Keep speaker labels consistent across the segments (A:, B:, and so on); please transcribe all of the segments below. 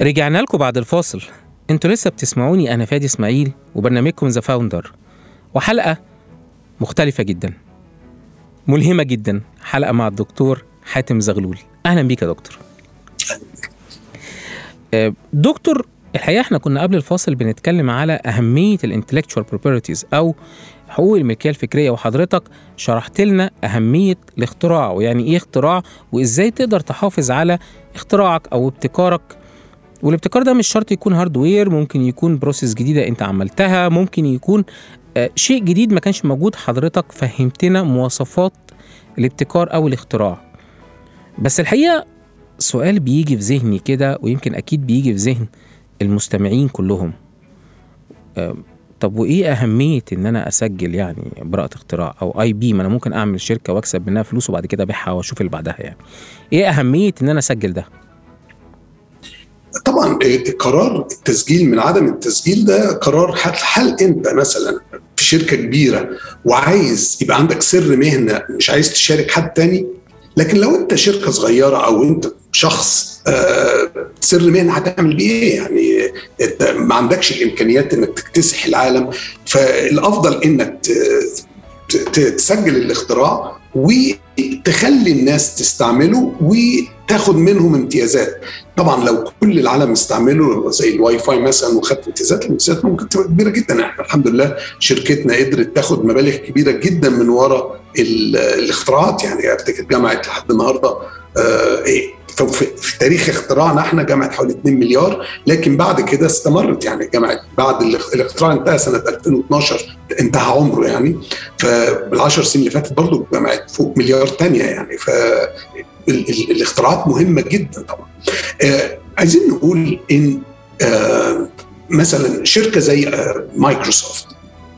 A: رجعنا لكم بعد الفاصل. أنتوا لسه بتسمعوني أنا فادي إسماعيل وبرنامجكم The Founder وحلقة مختلفة جدا. ملهمة جدا. حلقة مع الدكتور حاتم زغلول. أهلا بيك يا دكتور. آه، دكتور الحقيقة إحنا كنا قبل الفاصل بنتكلم على أهمية ال intellectual properties أو حقوق الملكية الفكرية وحضرتك شرحت لنا أهمية الاختراع ويعني إيه اختراع وإزاي تقدر تحافظ على اختراعك أو ابتكارك والابتكار ده مش شرط يكون hardware ممكن يكون process جديدة انت عملتها ممكن يكون آه، شيء جديد ما كانش موجود حضرتك فهمتنا مواصفات الابتكار أو الاختراع. بس الحقيقة سؤال بيجي في ذهني كده ويمكن أكيد بيجي في ذهن المستمعين كلهم. آه، طب وإيه أهمية إن أنا أسجل يعني براءة اختراع أو IP ما أنا ممكن أعمل شركة وأكسب منها فلوس وبعد كده أبيعها وأشوف اللي بعدها يعني. إيه أهمية إن أنا أسجل ده؟
B: طبعا إيه، قرار التسجيل من عدم التسجيل ده قرار هل, انت مثلا؟ في شركة كبيرة وعايز يبقى عندك سر مهنة مش عايز تشارك حد تاني؟ لكن لو أنت شركة صغيرة أو أنت شخص آه، سر مهنة هتعمل بيه إيه؟ يعني أنت ما عندكش الإمكانيات إنك تكتسح العالم. فالأفضل إنك تسجل الاختراع وتخلي الناس تستعمله وتاخد منهم امتيازات. طبعا لو كل العالم استعمله زي الواي فاي مثلا وخدت امتيازات الامتيازات ممكن تبقى كبيرة جدا. إحنا الحمد لله شركتنا قدرت تاخد مبالغ كبيرة جدا من وراء ال- الاختراعات. يعني أفتكر جامعة لحد النهارده آه إيه في, تاريخ اختراعنا إحنا جامعة حوالي 2 مليار. لكن بعد كده استمرت. يعني جامعة بعد الاخ- الاختراع انتهى سنة 2012 انتهى عمره يعني. فبالعشر سنين اللي فاتت برضه جامعة فوق مليار تانية يعني. ف ال- ال- الاختراعات مهمة جدا طبعا. آه عايزين نقول إن آه مثلا شركة زي آه مايكروسوفت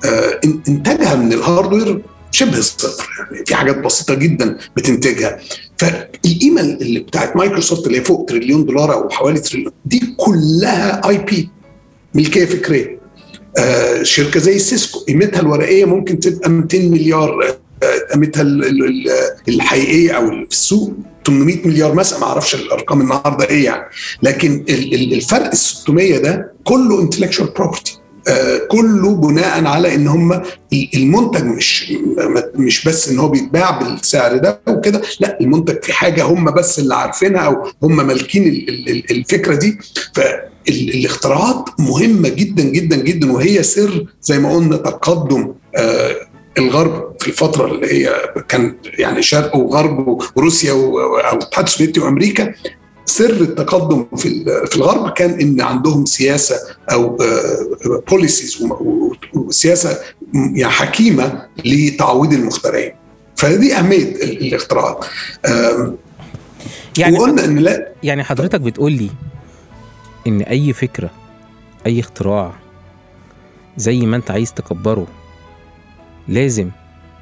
B: آه انتاجها من ال hardware شبه الصفر يعني في حاجات بسيطة جدا بتنتجها. فالقيمه اللي بتاعت مايكروسوفت اللي فوق تريليون دولار أو حوالي تريليون دي كلها IP ملكيه فكريه آه شركة زي سيسكو قيمتها الورقية ممكن تبقى 200 مليار آه قيمتها ال- ال- ال- الحقيقية أو في السوق. 800 مليار مثلا ما أعرفش الأرقام النهارده إيه يعني. لكن ال- ال- الفرق ال 600 ده كله intellectual property كله بناء على إن هم المنتج مش مش بس إن هو بيتباع بالسعر ده وكده لا المنتج في حاجة هم بس اللي عارفينها أو هم مالكين ال- ال- الفكرة دي. فالاختراعات مهمة جدا جدا جدا وهي سر زي ما قلنا تقدم آه، الغرب في الفترة اللي هي كان يعني شرق وغرب وروسيا أو الاتحاد السوفيتي وأمريكا سر التقدم في في الغرب كان إن عندهم سياسة أو policies وسياسة م- يعني حكيمة لتعويض المخترعين. فدي أهمية ال- الاختراعات
A: يعني
B: وقلنا إن لا.
A: يعني حضرتك بتقول لي إن أي فكرة أي اختراع زي ما أنت عايز تكبره لازم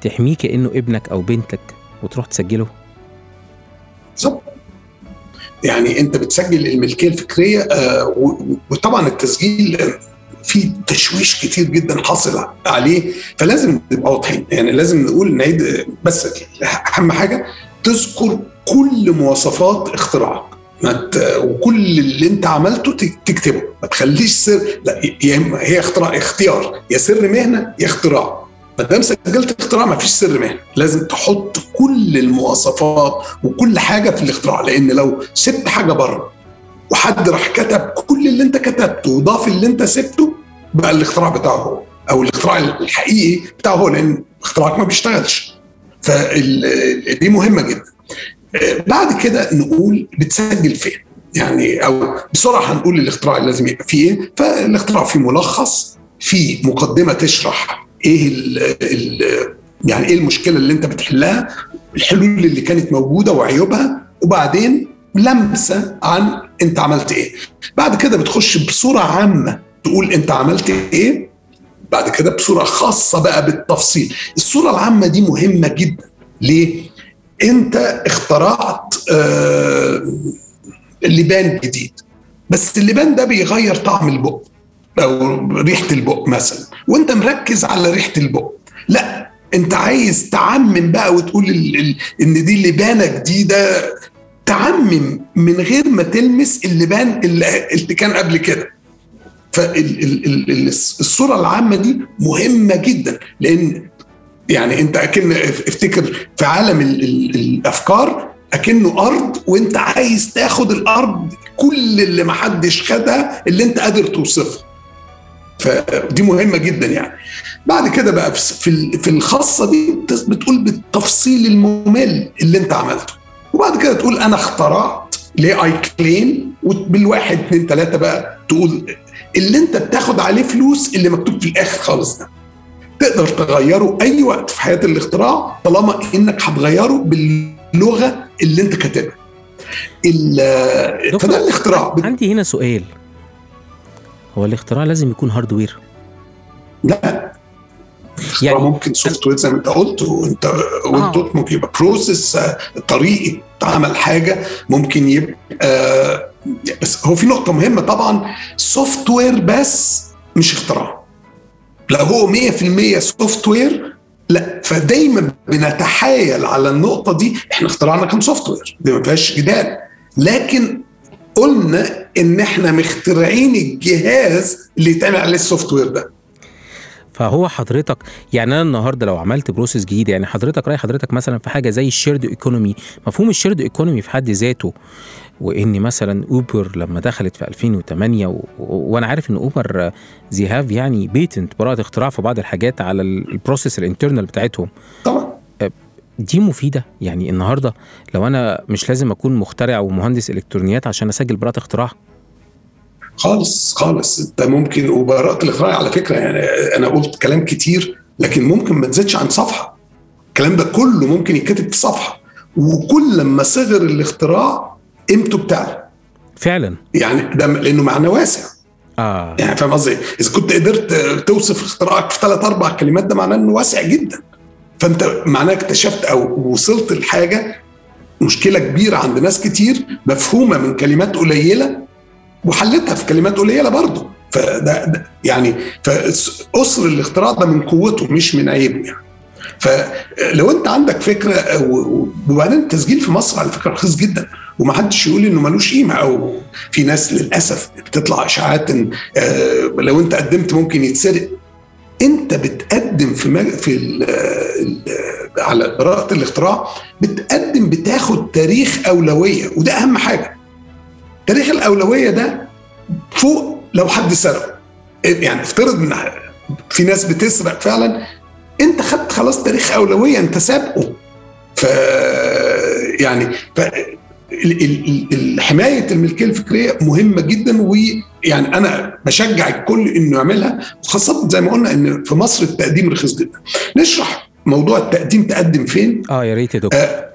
A: تحميه كأنه ابنك أو بنتك وتروح تسجله؟
B: بالظبط يعني أنت بتسجل الملكية الفكرية آه، وطبعا التسجيل في تشويش كتير جدا حاصل عليه فلازم نبقى واضحين. يعني لازم نقول نعيد بس أهم حاجة تذكر كل مواصفات اختراعك. وكل اللي أنت عملته تكتبه. ما تخليش سر لا يا إما هي اختراع اختيار. يا سر مهنة يا اختراع. ما دام سجلت اختراع ما فيش سر مهنه لازم تحط كل المواصفات وكل حاجة في الاختراع لأن لو سبت حاجة بره وحد راح كتب كل اللي انت كتبته وضاف اللي انت سبته بقى الاختراع بتاعه هو. أو الاختراع الحقيقي بتاعه هو لأن اختراعك ما بيشتغلش. فدي مهمة جدا. بعد كده نقول بتسجل فين؟ يعني أو بسرعة هنقول الاختراع لازم يبقى فيه إيه؟ فالاختراع فيه ملخص فيه مقدمة تشرح إيه ال ال يعني إيه المشكلة اللي أنت بتحلها؟ الحلول اللي كانت موجودة وعيوبها وبعدين لمسة عن أنت عملت إيه. بعد كده بتخش بصورة عامة تقول أنت عملت إيه بعد كده بصورة خاصة بقى بالتفصيل. الصورة العامة دي مهمة جدا. ليه؟ أنت اخترعت آه لبان جديد. بس اللبان ده بيغير طعم البق. أو ريحة البق مثلا وأنت مركز على ريحة البق. لا أنت عايز تعمم بقى وتقول ال ال إن دي لبانة جديدة. تعمم من غير ما تلمس اللي بان اللي, اللي كان قبل كده. فالصوره العامة دي مهمة جدا. لأن يعني أنت أكن افتكر في عالم ال ال الأفكار أكنه أرض وأنت عايز تاخد الأرض كل اللي ما حدش خدها اللي أنت قادر توصفها فدي مهمة جدا يعني. بعد كده بقى في في الخاصة دي بتقول بالتفصيل الممل اللي انت عملته. وبعد كده تقول أنا اخترعت ليه اي كليم وبالواحد اثنين ثلاثة بقى تقول اللي انت بتاخد عليه فلوس اللي مكتوب في الآخر خالص ده. تقدر تغيره أي وقت في حياة الاختراع طالما إنك هتغيره باللغة اللي انت كاتبها. فده الاختراع.
A: عندي هنا سؤال. هو الاختراع لازم يكون هاردوير
B: لا. يعني ممكن software زي ما انت قلت وانت وانت آه. ممكن يبقى process طريقة عمل حاجة ممكن يبقى آه بس هو في نقطة مهمة طبعا software بس مش اختراع. لو هو 100% software لا. فدايما بنتحايل على النقطة دي إحنا اخترعنا كم software دي ما فيهاش جدال. لكن قلنا إن إحنا مخترعين الجهاز اللي يتعمل عليه ال software ده.
A: فهو حضرتك يعني أنا النهارده لو عملت process جديده يعني حضرتك رأي حضرتك مثلا في حاجة زي ال shared economy مفهوم ال shared economy في حد ذاته وإن مثلا اوبر لما دخلت في 2008 و... وأنا عارف إن اوبر زي have يعني patent براءة اختراع في بعض الحاجات على ال process ال internal بتاعتهم.
B: طبعا.
A: دي مفيدة. يعني النهارده لو أنا مش لازم أكون مخترع ومهندس إلكترونيات عشان أسجل براءة اختراع.
B: خالص خالص. انت ممكن وبراءة الاختراع على فكرة يعني أنا قلت كلام كتير لكن ممكن ما تزيدش عن صفحة. الكلام ده كله ممكن يتكتب في صفحة. وكل لما صغر الاختراع قيمته بتعلى.
A: فعلا.
B: يعني ده لأنه معنى واسع.
A: آه.
B: يعني فاهم قصدي؟ إذا كنت قدرت توصف اختراعك في ثلاث أربع كلمات ده معناه إنه واسع جدا. فانت معناه اكتشفت أو وصلت لحاجة مشكلة كبيرة عند ناس كتير مفهومة من كلمات قليلة وحلتها في كلمات قليلة برضه. فده ده يعني فأسر الاختراع ده من قوته مش من عيبه يعني. فلو انت عندك فكرة وبعدين التسجيل في مصر على فكرة رخيص جدا ومحدش يقول إنه ملوش قيمة أو في ناس للأسف بتطلع إشاعات إن لو انت قدمت ممكن يتسرق. انت بتقدم في مج... في ال ال على براءة الاختراع بتقدم بتاخد تاريخ أولوية وده أهم حاجة. تاريخ الأولوية ده فوق لو حد سرقه. يعني افترض إن في ناس بتسرق فعلا انت خدت خلاص تاريخ أولوية انت سابقه. ف يعني ف حماية الملكية الفكرية مهمة جدا ويعني أنا بشجع الكل إنه يعملها وخاصه زي ما قلنا إن في مصر التقديم رخيص جدا. نشرح موضوع التقديم تقدم فين؟
A: آه يا ريت يا دكتور. آه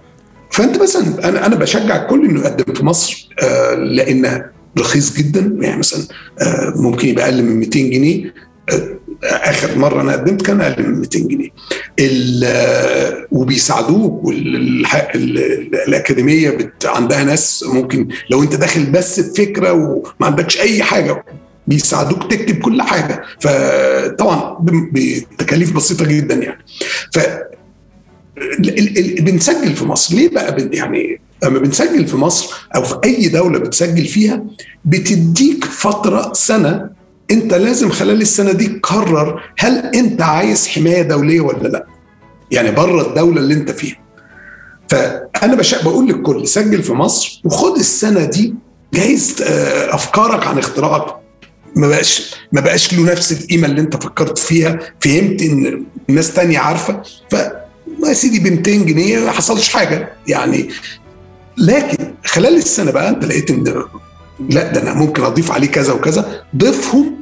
B: فأنت مثلا أنا أنا بشجع الكل إنه يقدم في مصر آه لأن رخيص جدا. يعني مثلا آه ممكن يبقى أقل من 200 جنيه. آه آخر مرة أنا قدمت كان أقل من 200 جنيه. وبيساعدوك والاكاديميه بت عندها ناس ممكن لو أنت داخل بس بفكرة وما عندكش أي حاجة بيساعدوك تكتب كل حاجة. فطبعا بتكاليف بسيطة جدا يعني. ف بنسجل في مصر. ليه بقى يعني لما بنسجل في مصر أو في أي دولة بتسجل فيها بتديك فترة سنة انت لازم خلال السنة دي تقرر هل انت عايز حماية دولية ولا لا. يعني بره الدولة اللي انت فيها. فأنا. بقول للكل سجل في مصر وخد السنة دي جايز أفكارك عن اختراعك. ما بقاش ما بقاش له نفس القيمة اللي انت فكرت فيها. فهمت إن الناس تانية عارفة. ف يا سيدي ب 200 جنيه ما حصلش حاجة. يعني لكن خلال السنة بقى انت لقيت إن لا ده أنا ممكن أضيف عليه كذا وكذا. ضيفهم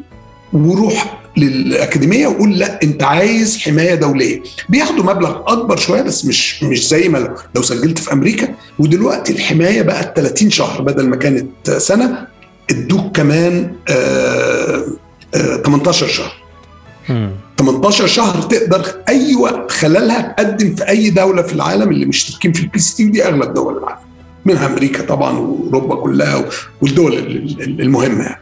B: وروح للأكاديمية وقول لا أنت عايز حماية دولية. بياخدوا مبلغ أكبر شوية بس مش مش زي ما لو سجلت في أمريكا. ودلوقتي الحماية بقت 30 شهر بدل ما كانت سنة ادولك كمان آآ آآ 18 شهر. 18 شهر تقدر أي وقت خلالها تقدم في أي دولة في العالم اللي مشتركين في ال PCT ودي أغلب دول العالم. منها أمريكا طبعا وأوروبا كلها والدول المهمة. يعني.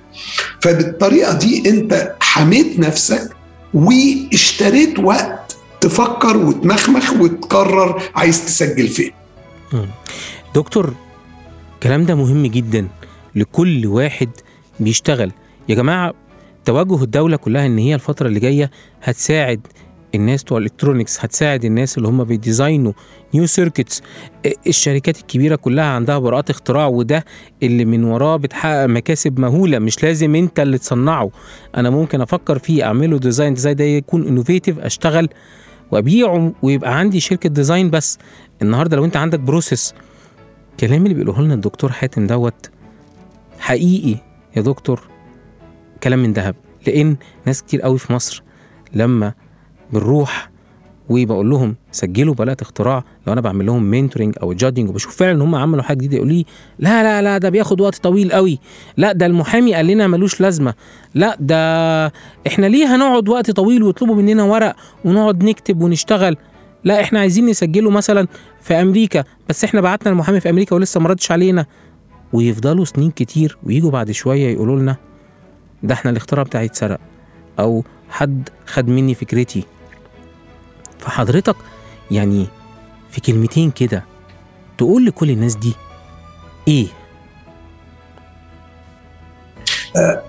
B: فبالطريقة دي انت حميت نفسك واشتريت وقت تفكر وتمخمخ وتقرر عايز تسجل فين.
A: دكتور الكلام ده مهم جدا لكل واحد بيشتغل يا جماعة توجه الدولة كلها إن هي الفترة اللي جاية هتساعد الناس بتوع ال electronics هتساعد الناس اللي هم بي design وا new circuits الشركات الكبيرة كلها عندها براءات اختراع وده اللي من وراه بتحقق مكاسب مهولة. مش لازم انت اللي تصنعه. أنا ممكن أفكر فيه أعمله design design ده يكون innovative أشتغل وأبيعه ويبقى عندي شركة design بس. النهارده لو انت عندك process الكلام اللي بيقوله لنا الدكتور حاتم دوت حقيقي يا دكتور كلام من ذهب. لأن ناس كتير قوي في مصر لما بنروح وبقول لهم سجلوا براءة اختراع لو أنا بعمل لهم mentoring أو judging وبشوف فعلا إن هم عملوا حاجة جديدة يقول لي لا لا لا ده بياخد وقت طويل قوي. لا ده المحامي قال لنا ملوش لازمة. لا ده إحنا ليه هنقعد وقت طويل ويطلبوا مننا ورق ونقعد نكتب ونشتغل؟ لا إحنا عايزين نسجله مثلا في أمريكا بس إحنا بعتنا المحامي في أمريكا ولسه ما ردش علينا. ويفضلوا سنين كتير ويجوا بعد شوية يقولوا لنا ده إحنا الاختراع بتاعي اتسرق أو حد خد مني فكرتي. فحضرتك يعني في كلمتين كده تقول لكل الناس دي إيه؟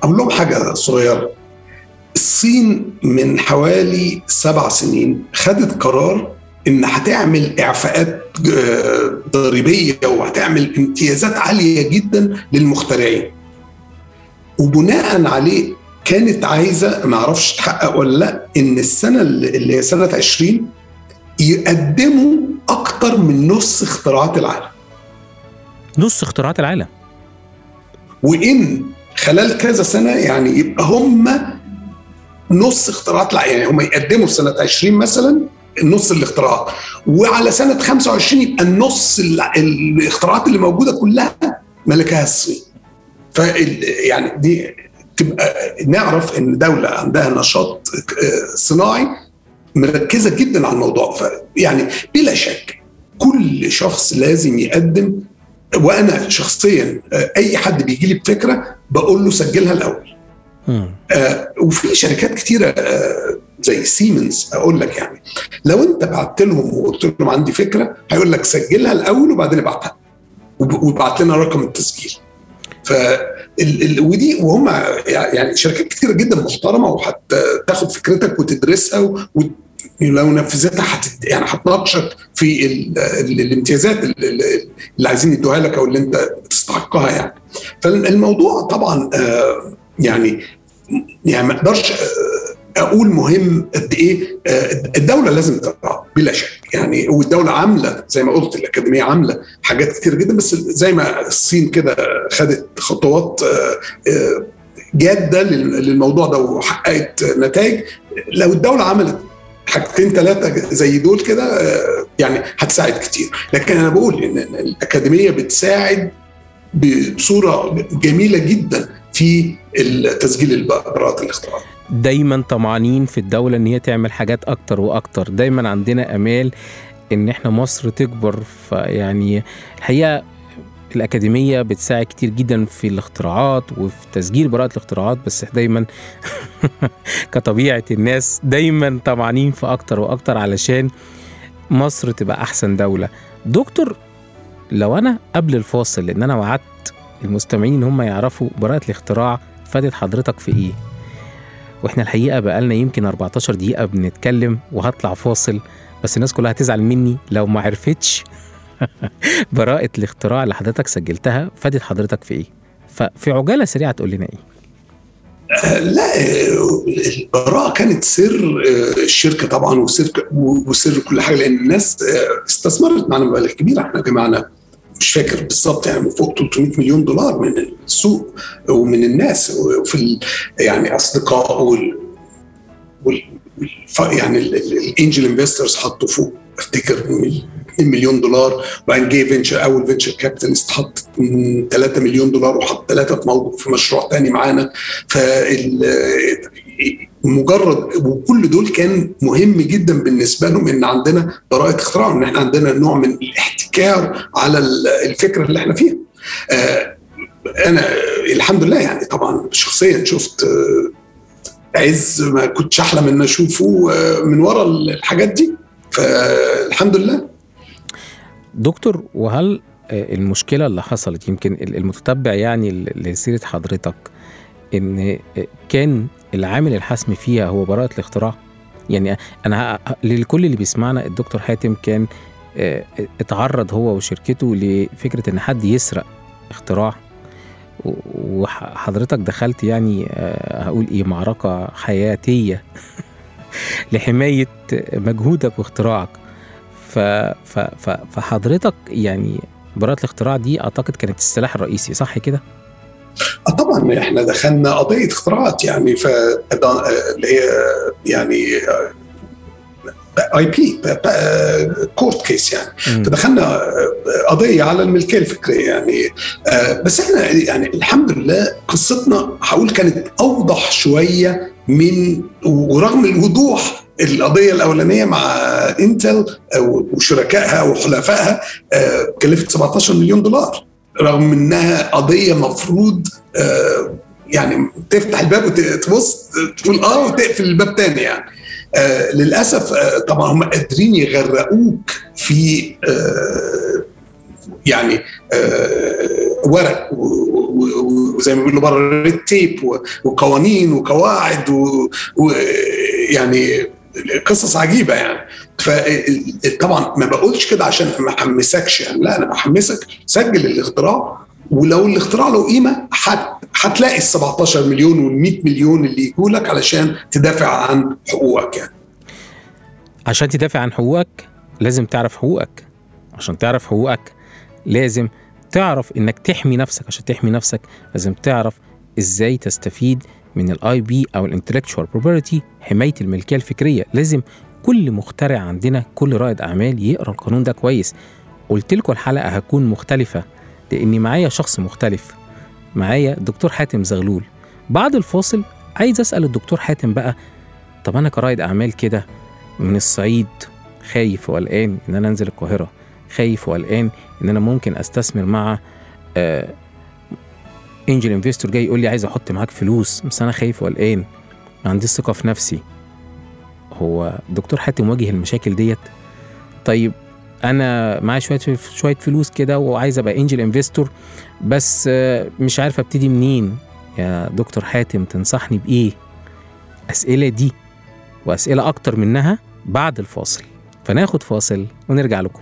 B: أقول لهم حاجة صغيرة. الصين من حوالي سبع سنين خدت قرار إن هتعمل إعفاءات ضريبية وهتعمل امتيازات عالية جدا للمخترعين. وبناء عليه كانت عايزة ما أعرفش تحقق ولا لأ إن السنة اللي هي سنة 20 يقدموا أكتر من نص اختراعات العالم.
A: نص اختراعات العالم.
B: وإن خلال كذا سنة يعني يبقى هم نص اختراعات العالم يعني هم يقدموا في سنة 20 مثلا النص الاختراعات. وعلى سنة 25 يبقى النص الاختراعات اللي موجودة كلها ملكها الصين. ف يعني دي تبقى نعرف إن دولة عندها نشاط صناعي مركزة جدا على الموضوع. يعني بلا شك كل شخص لازم يقدم وأنا شخصيا أي حد بيجي لي بفكرة بقول له سجلها الأول. آه وفي شركات كتيرة آه زي سيمنز أقول لك يعني لو أنت بعت لهم وقلت لهم عندي فكرة هيقول لك سجلها الأول وبعدين ابعتها وابعت لنا رقم التسجيل. ف ودي وهم يعني شركات كتيرة جدا محترمة وحتى تاخد فكرتك وتدرسها ولو نفذتها حت يعني هتناقشك في ال ال الامتيازات اللي عايزين يدوها لك أو اللي أنت تستحقها يعني. فالموضوع طبعا يعني يعني ما أقدرش أقول مهم قد إيه الدولة لازم ترعى بلا شك. يعني والدولة عاملة زي ما قلت الأكاديمية عاملة حاجات كتير جدا بس زي ما الصين كده خدت خطوات جادة للموضوع ده وحققت نتائج. لو الدولة عملت حاجتين ثلاثة زي دول كده يعني هتساعد كتير. لكن أنا بقول إن الأكاديمية بتساعد بصورة جميلة جدا في تسجيل براءات الاختراع
A: دايما طمعانين في الدولة إن هي تعمل حاجات أكتر وأكتر. دايما عندنا أمال إن إحنا مصر تكبر. فيعني الحقيقة الأكاديمية بتساعد كتير جدا في الاختراعات وفي تسجيل براءة الاختراعات بس دايما كطبيعة الناس دايما طمعانين في أكتر وأكتر علشان مصر تبقى أحسن دولة. دكتور لو أنا قبل الفاصل لأن أنا وعدت المستمعين إن هم يعرفوا براءة الاختراع فادت حضرتك في إيه؟ وإحنا الحقيقة بقالنا يمكن 14 دقيقة بنتكلم وهطلع فاصل بس الناس كلها هتزعل مني لو ما عرفتش براءة الاختراع اللي حضرتك سجلتها فادت حضرتك في إيه؟ ففي عجالة سريعة تقول لنا إيه؟
B: لا البراءة كانت سر الشركة طبعا وسر وسر كل حاجة لأن الناس استثمرت معنا مبالغ كبيرة إحنا جمعنا مش فاكر بالظبط يعني فوق 300 مليون دولار من السوق ومن الناس وفي يعني أصدقاء وال, يعني ال angel investors حطوا فوق افتكر 2 مليون دولار وبعدين جه venture أول venture capitalist حط 3 مليون دولار وحط ثلاثة في موضوع في مشروع ثاني معانا فال مجرد وكل دول كان مهم جدا بالنسبة لهم إن عندنا براءة اختراع إن إحنا عندنا نوع من الاحتكار على الفكرة اللي إحنا فيها. أنا الحمد لله يعني طبعا شخصيا شفت عز ما كنتش أحلم إن أشوفه من ورا الحاجات دي فالحمد لله.
A: دكتور وهل المشكلة اللي حصلت يمكن المتتبع يعني لسيرة حضرتك إن كان العامل الحاسم فيها هو براءة الاختراع. يعني أنا لكل اللي بيسمعنا الدكتور حاتم كان اتعرض هو وشركته لفكرة إن حد يسرق اختراع. وحضرتك دخلت يعني هقول إيه معركة حياتية لحماية مجهودك واختراعك. ف فحضرتك يعني براءة الاختراع دي أعتقد كانت السلاح الرئيسي صح كده؟
B: طبعا إحنا دخلنا قضية اختراعات يعني ف اللي هي يعني IP court case يعني. م. فدخلنا قضية على الملكية الفكرية يعني. بس إحنا يعني الحمد لله قصتنا هقول كانت أوضح شوية من ورغم الوضوح القضية الأولانية مع انتل وشركائها وحلفائها كلفت 17 مليون دولار. رغم إنها قضية مفروض يعني تفتح الباب وتبص تقول آه وتقفل الباب تاني يعني. آه للأسف آه طبعا هم قادرين يغرقوك في آه يعني آه ورق وزي ما بيقولوا بره ريد تيب وقوانين وقواعد ويعني قصص عجيبة يعني. فطبعا ما بقولش كده عشان ما احمسكش يعني. لا أنا بحمسك سجل الاختراع ولو الاختراع له قيمة هتلاقي ال 17 مليون وال 100 مليون اللي يجوا لك علشان تدافع عن حقوقك يعني.
A: عشان تدافع عن حقوقك لازم تعرف حقوقك. عشان تعرف حقوقك لازم تعرف إنك تحمي نفسك. عشان تحمي نفسك لازم تعرف إزاي تستفيد من ال IP أو ال intellectual property حماية الملكية الفكرية. لازم كل مخترع عندنا كل رائد أعمال يقرأ القانون ده كويس. قلت لكم الحلقة هتكون مختلفة لاني معايا شخص مختلف. معايا الدكتور حاتم زغلول. بعد الفاصل عايز أسأل الدكتور حاتم بقى طب أنا كرائد أعمال كده من الصعيد خايف وقلقان إن أنا أنزل القاهرة خايف وقلقان إن أنا ممكن أستثمر مع آه angel investor جاي يقول لي عايز أحط معاك فلوس. بس أنا خايف وقلقان ما عنديش ثقة في نفسي. هو دكتور حاتم واجه المشاكل ديت. طيب أنا معايا شوية شوية فلوس كده وعايز أبقى angel investor بس مش عارف أبتدي منين. يا دكتور حاتم تنصحني بإيه؟ أسئلة دي وأسئلة أكتر منها بعد الفاصل. فناخد فاصل ونرجع لكم.